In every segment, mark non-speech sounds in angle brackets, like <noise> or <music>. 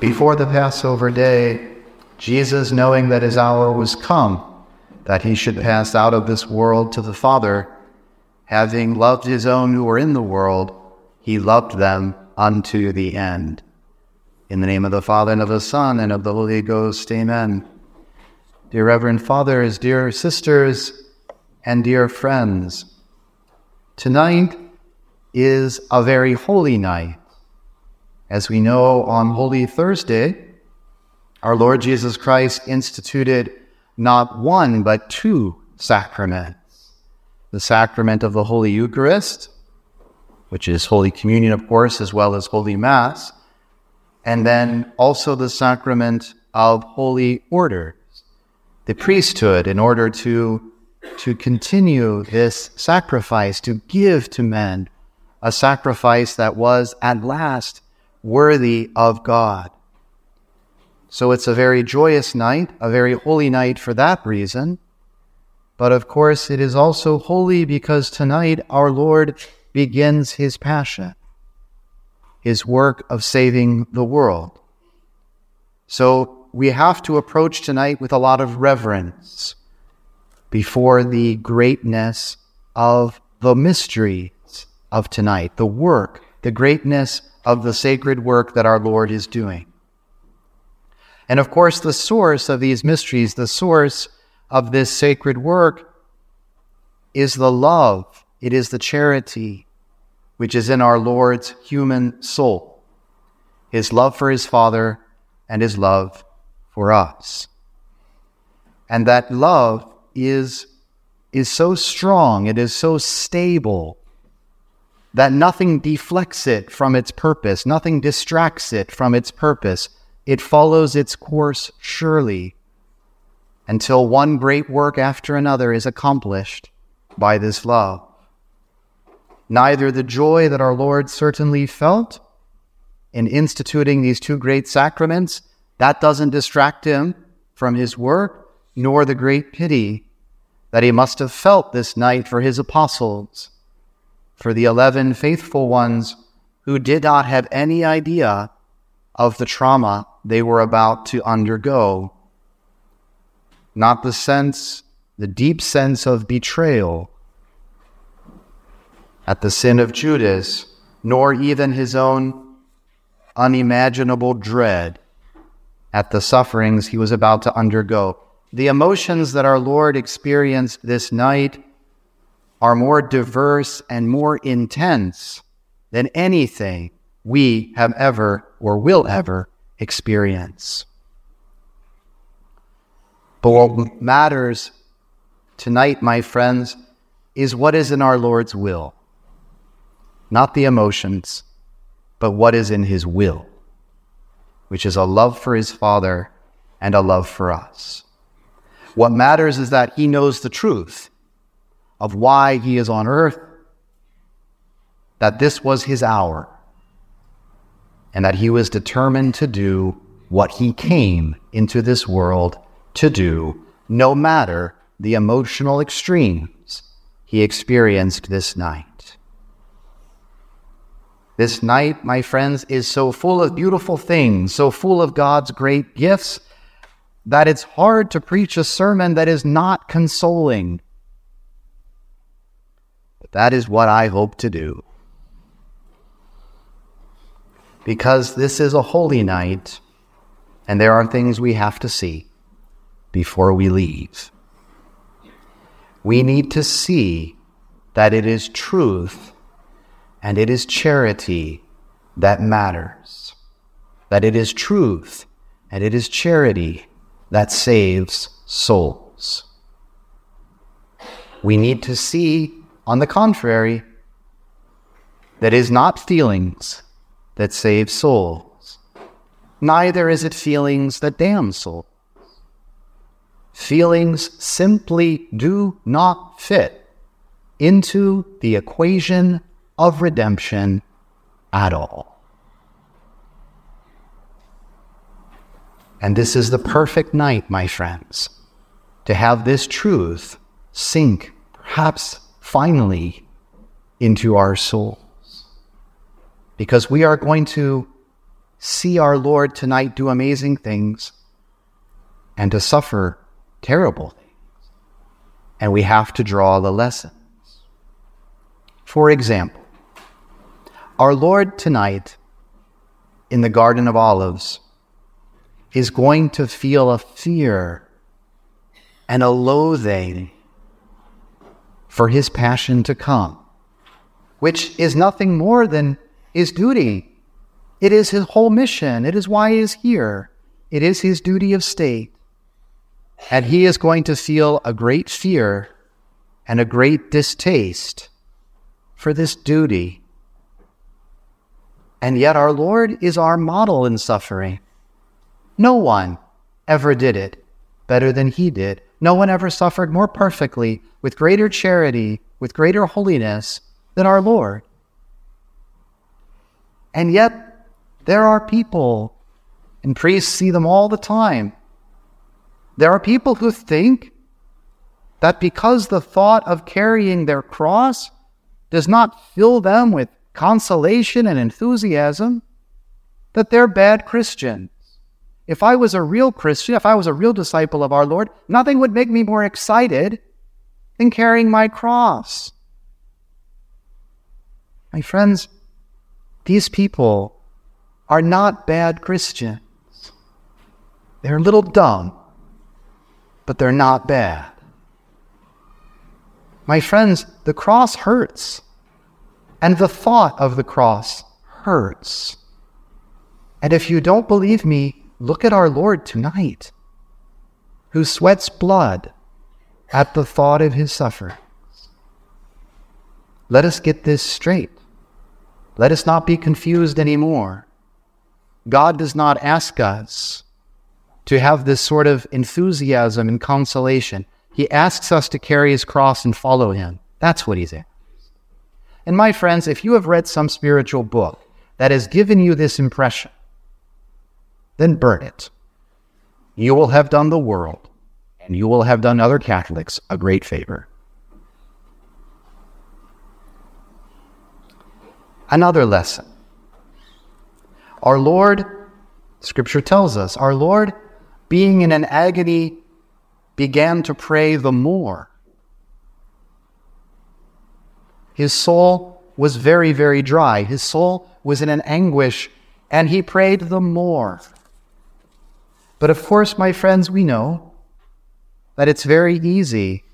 Before the Passover day, Jesus, knowing that his hour was come, that he should pass out of this world to the Father, having loved his own who were in the world, he loved them unto the end. In the name of the Father, and of the Son, and of the Holy Ghost, amen. Dear Reverend Fathers, dear sisters, and dear friends, tonight is a very holy night. As we know, on Holy Thursday, our Lord Jesus Christ instituted not one, but two sacraments. The sacrament of the Holy Eucharist, which is Holy Communion, of course, as well as Holy Mass, and then also the sacrament of Holy Orders, the priesthood, in order to, to continue this sacrifice, to give to men a sacrifice that was at last worthy of God. So it's a very joyous night, a very holy night for that reason. But of course, it is also holy because tonight our Lord begins his passion, his work of saving the world. So we have to approach tonight with a lot of reverence before the greatness of the mysteries of tonight, the work, the greatness of the sacred work that our Lord is doing. And of course, the source of these mysteries, the source of this sacred work is the love, it is the charity which is in our Lord's human soul, his love for his Father and his love for us. And that love is, is so strong, it is so stable, that nothing deflects it from its purpose, nothing distracts it from its purpose. It follows its course surely until one great work after another is accomplished by this love. Neither the joy that our Lord certainly felt in instituting these two great sacraments, that doesn't distract him from his work, nor the great pity that he must have felt this night for his apostles, for the eleven faithful ones who did not have any idea of the trauma they were about to undergo not the sense, the deep sense of betrayal at the sin of Judas, nor even his own unimaginable dread at the sufferings he was about to undergo. The emotions that our Lord experienced this night are more diverse and more intense than anything we have ever or will ever experience. But what matters tonight, my friends, is what is in our Lord's will. Not the emotions, but what is in his will, which is a love for his Father and a love for us. What matters is that he knows the truth of why he is on earth, that this was his hour, and that he was determined to do what he came into this world to do, no matter the emotional extremes he experienced this night. This night, my friends, is so full of beautiful things, so full of God's great gifts, that it's hard to preach a sermon that is not consoling. But that is what I hope to do. Because this is a holy night, and there are things we have to see before we leave. We need to see that it is truth and it is charity that matters. That it is truth and it is charity that saves souls. We need to see, on the contrary, that is not feelings that save souls, neither is it feelings that damn souls feelings simply do not fit into the equation of redemption at all. And this is the perfect night, my friends, to have this truth sink, perhaps finally, into our souls. Because we are going to see our Lord tonight do amazing things and to suffer terrible things. And we have to draw the lessons. For example, our Lord tonight in the Garden of Olives is going to feel a fear and a loathing for his passion to come, which is nothing more than his duty. It is his whole mission. It is why he is here. It is his duty of state. And he is going to feel a great fear and a great distaste for this duty. And yet, our Lord is our model in suffering. No one ever did it better than he did. No one ever suffered more perfectly, with greater charity, with greater holiness than our Lord. And yet, there are people, and priests see them all the time. There are people who think that because the thought of carrying their cross does not fill them with consolation and enthusiasm, that they're bad Christians. If I was a real Christian, if I was a real disciple of our Lord, nothing would make me more excited than carrying my cross. My friends, these people are not bad Christians. They're a little dumb, but they're not bad. My friends, the cross hurts, and the thought of the cross hurts. And if you don't believe me, Look at our Lord tonight, who sweats blood at the thought of his sufferings. Let us get this straight. Let us not be confused anymore. God does not ask us to have this sort of enthusiasm and consolation. He asks us to carry his cross and follow him. That's what he's asking. And my friends, if you have read some spiritual book that has given you this impression, then burn it. You will have done the world, and you will have done other Catholics a great favor. Another lesson. Our Lord, Scripture tells us, our Lord, being in an agony, began to pray the more. His soul was very, very dry. His soul was in an anguish, and he prayed the more. But of course, my friends, we know that it's very easy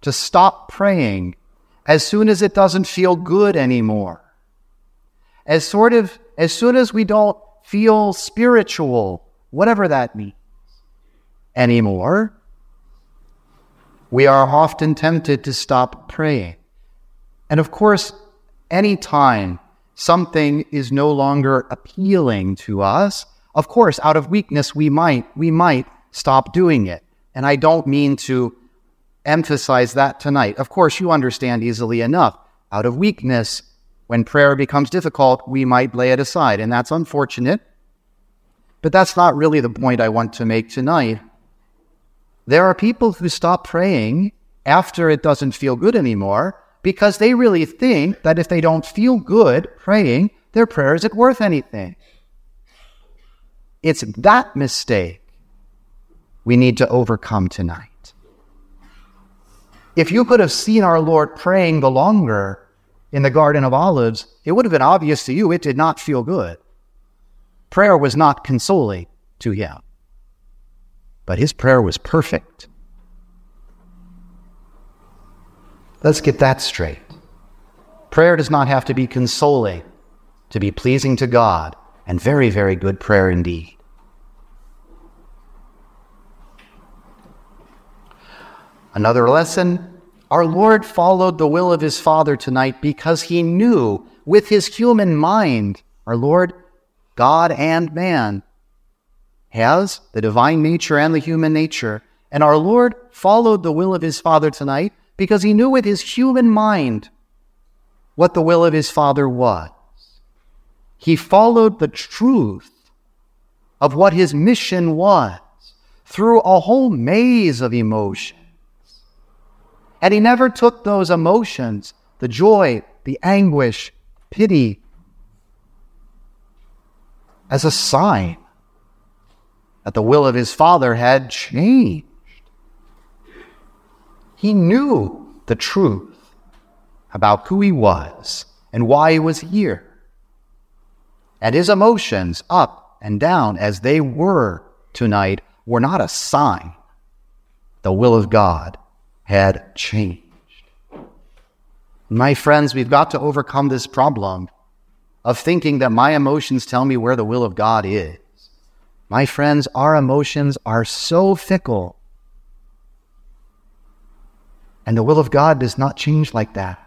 to stop praying as soon as it doesn't feel good anymore. As sort of as soon as we don't feel spiritual, whatever that means, anymore, we are often tempted to stop praying. And of course, any time something is no longer appealing to us, of course, out of weakness, we might, we might stop doing it. And I don't mean to emphasize that tonight. Of course, you understand easily enough. Out of weakness, when prayer becomes difficult, we might lay it aside. And that's unfortunate. But that's not really the point I want to make tonight. There are people who stop praying after it doesn't feel good anymore because they really think that if they don't feel good praying, their prayer isn't worth anything. It's that mistake we need to overcome tonight. If you could have seen our Lord praying the longer in the Garden of Olives, it would have been obvious to you it did not feel good. Prayer was not consoling to him, but his prayer was perfect. Let's get that straight. Prayer does not have to be consoling to be pleasing to God and very, very good prayer indeed. Another lesson our Lord followed the will of his Father tonight because he knew with his human mind, our Lord, God and man, has the divine nature and the human nature. And our Lord followed the will of his Father tonight because he knew with his human mind what the will of his Father was. He followed the truth of what his mission was through a whole maze of emotions. And he never took those emotions, the joy, the anguish, pity, as a sign that the will of his Father had changed. He knew the truth about who he was and why he was here. And his emotions, up and down as they were tonight, were not a sign the will of God had changed. My friends, we've got to overcome this problem of thinking that my emotions tell me where the will of God is. My friends, our emotions are so fickle. And the will of God does not change like that.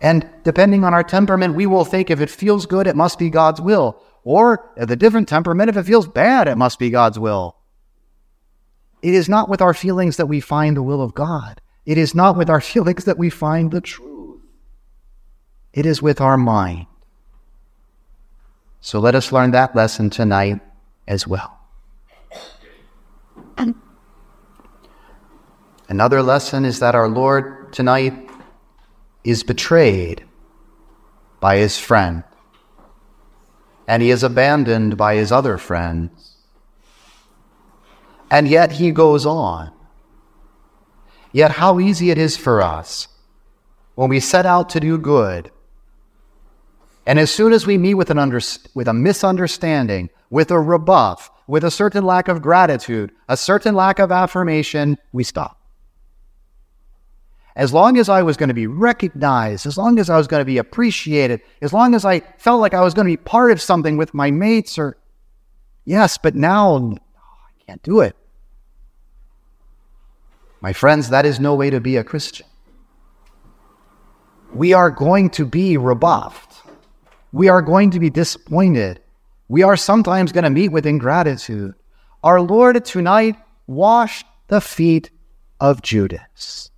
And depending on our temperament, we will think if it feels good, it must be God's will. Or the different temperament, if it feels bad, it must be God's will. It is not with our feelings that we find the will of God. It is not with our <laughs> feelings that we find the truth. It is with our mind. So let us learn that lesson tonight as well. Another lesson is that our Lord tonight is betrayed by his friend, and he is abandoned by his other friends. And yet he goes on. Yet, how easy it is for us when we set out to do good. And as soon as we meet with, an under, with a misunderstanding, with a rebuff, with a certain lack of gratitude, a certain lack of affirmation, we stop. As long as I was going to be recognized, as long as I was going to be appreciated, as long as I felt like I was going to be part of something with my mates, or yes, but now oh, I can't do it. My friends, that is no way to be a Christian. We are going to be rebuffed. We are going to be disappointed. We are sometimes going to meet with ingratitude. Our Lord tonight washed the feet of Judas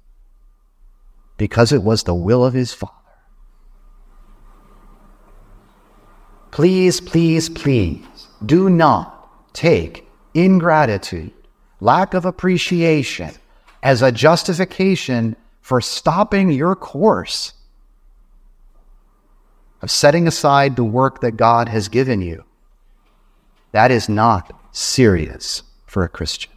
because it was the will of his Father. Please, please, please do not take ingratitude, lack of appreciation, as a justification for stopping your course of setting aside the work that God has given you. That is not serious for a Christian.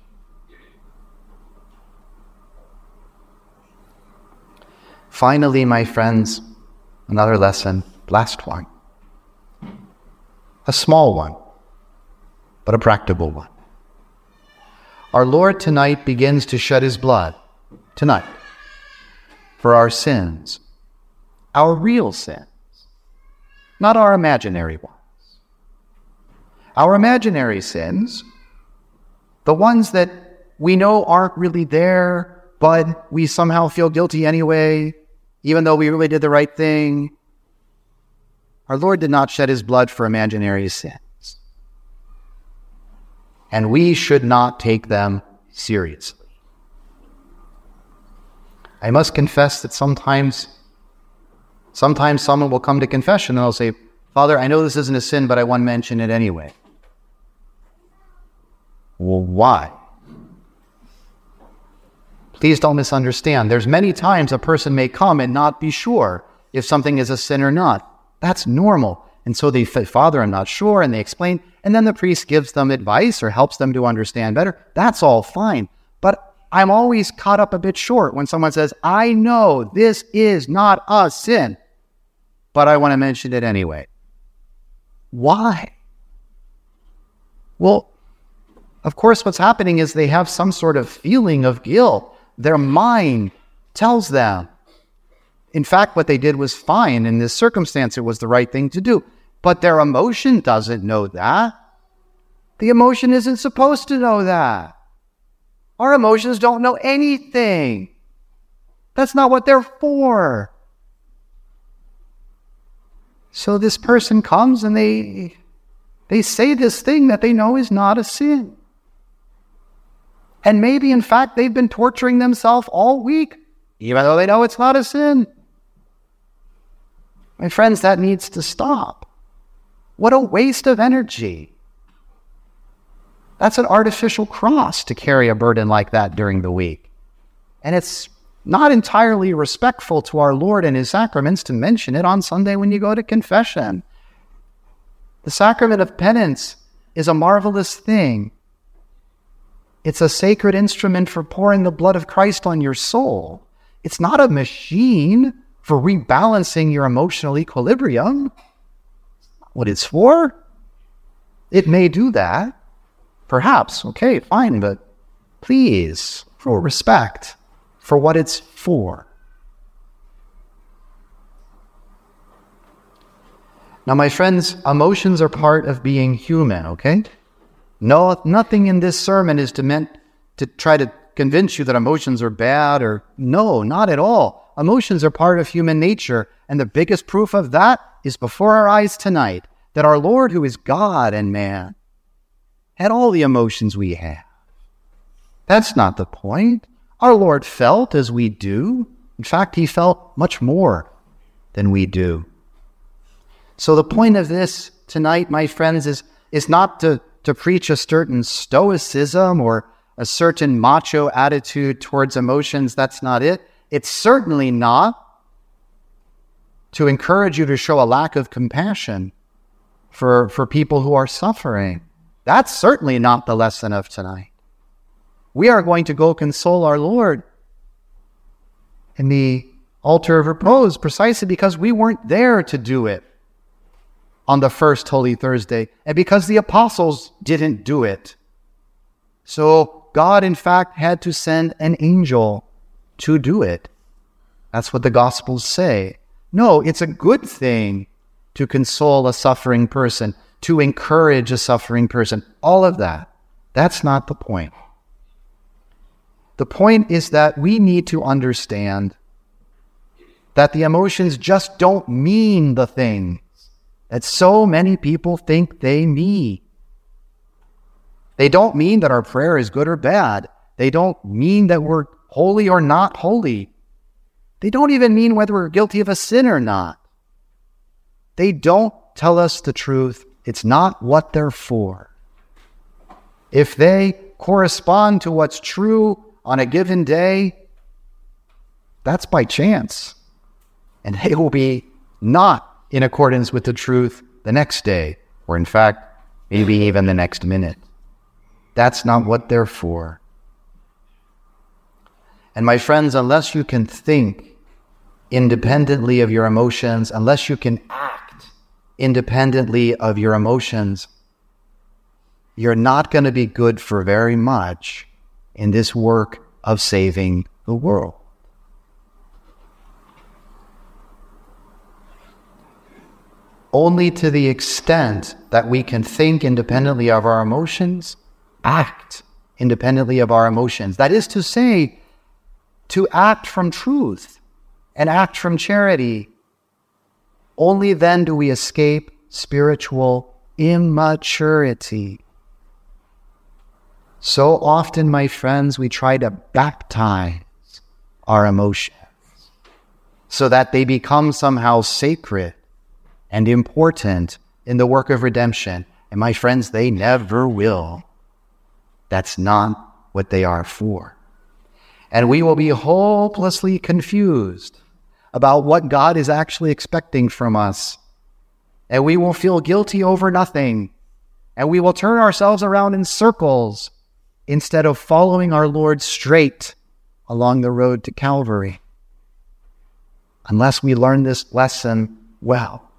Finally, my friends, another lesson, last one. A small one, but a practical one. Our Lord tonight begins to shed his blood, tonight, for our sins, our real sins, not our imaginary ones. Our imaginary sins, the ones that we know aren't really there, but we somehow feel guilty anyway, even though we really did the right thing. Our Lord did not shed his blood for imaginary sins and we should not take them seriously. I must confess that sometimes, sometimes someone will come to confession and they'll say, Father, I know this isn't a sin, but I want to mention it anyway. Well, why? Please don't misunderstand. There's many times a person may come and not be sure if something is a sin or not. That's normal. And so they say, Father, I'm not sure. And they explain. And then the priest gives them advice or helps them to understand better. That's all fine. But I'm always caught up a bit short when someone says, I know this is not a sin, but I want to mention it anyway. Why? Well, of course, what's happening is they have some sort of feeling of guilt. Their mind tells them. In fact, what they did was fine. In this circumstance, it was the right thing to do. But their emotion doesn't know that. The emotion isn't supposed to know that. Our emotions don't know anything. That's not what they're for. So this person comes and they they say this thing that they know is not a sin. And maybe in fact they've been torturing themselves all week even though they know it's not a sin. My friends, that needs to stop. What a waste of energy. That's an artificial cross to carry a burden like that during the week. And it's not entirely respectful to our Lord and His sacraments to mention it on Sunday when you go to confession. The sacrament of penance is a marvelous thing. It's a sacred instrument for pouring the blood of Christ on your soul. It's not a machine for rebalancing your emotional equilibrium. what it's for. It may do that. Perhaps. Okay, fine, but please, for respect for what it's for. Now, my friends, emotions are part of being human, okay? No, nothing in this sermon is to meant to try to convince you that emotions are bad or no, not at all. Emotions are part of human nature, and the biggest proof of that is before our eyes tonight that our Lord, who is God and man, had all the emotions we have. That's not the point. Our Lord felt as we do. In fact, he felt much more than we do. So the point of this tonight, my friends, is, is not to, to preach a certain stoicism or a certain macho attitude towards emotions. That's not it. It's certainly not to encourage you to show a lack of compassion for, for people who are suffering. That's certainly not the lesson of tonight. We are going to go console our Lord in the altar of repose precisely because we weren't there to do it on the first Holy Thursday, and because the apostles didn't do it. So God, in fact, had to send an angel to do it. That's what the Gospels say. No, it's a good thing to console a suffering person, to encourage a suffering person, all of that. That's not the point. The point is that we need to understand that the emotions just don't mean the thing that so many people think they mean. They don't mean that our prayer is good or bad. They don't mean that we're holy or not holy. They don't even mean whether we're guilty of a sin or not. They don't tell us the truth. It's not what they're for. If they correspond to what's true on a given day, that's by chance. And they will be not in accordance with the truth the next day, or in fact, maybe even the next minute. That's not what they're for. And my friends, unless you can think independently of your emotions, unless you can act independently of your emotions, you're not going to be good for very much in this work of saving the world. Only to the extent that we can think independently of our emotions, act independently of our emotions. That is to say, to act from truth and act from charity. Only then do we escape spiritual immaturity. So often, my friends, we try to baptize our emotions so that they become somehow sacred and important in the work of redemption. And my friends, they never will. That's not what they are for. And we will be hopelessly confused about what God is actually expecting from us. And we will feel guilty over nothing. And we will turn ourselves around in circles instead of following our Lord straight along the road to Calvary. Unless we learn this lesson well.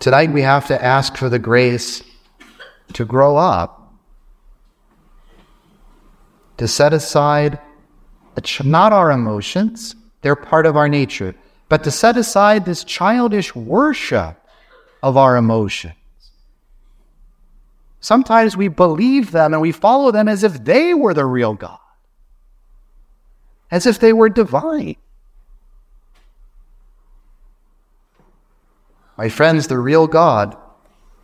Tonight we have to ask for the grace to grow up, to set aside not our emotions, they're part of our nature, but to set aside this childish worship of our emotions. Sometimes we believe them and we follow them as if they were the real God, as if they were divine. My friends, the real God,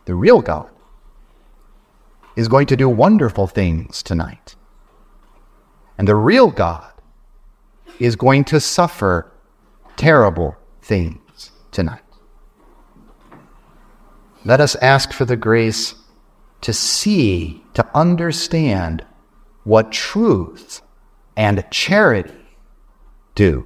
the real God, is going to do wonderful things tonight. And the real God is going to suffer terrible things tonight. Let us ask for the grace to see, to understand what truth and charity do.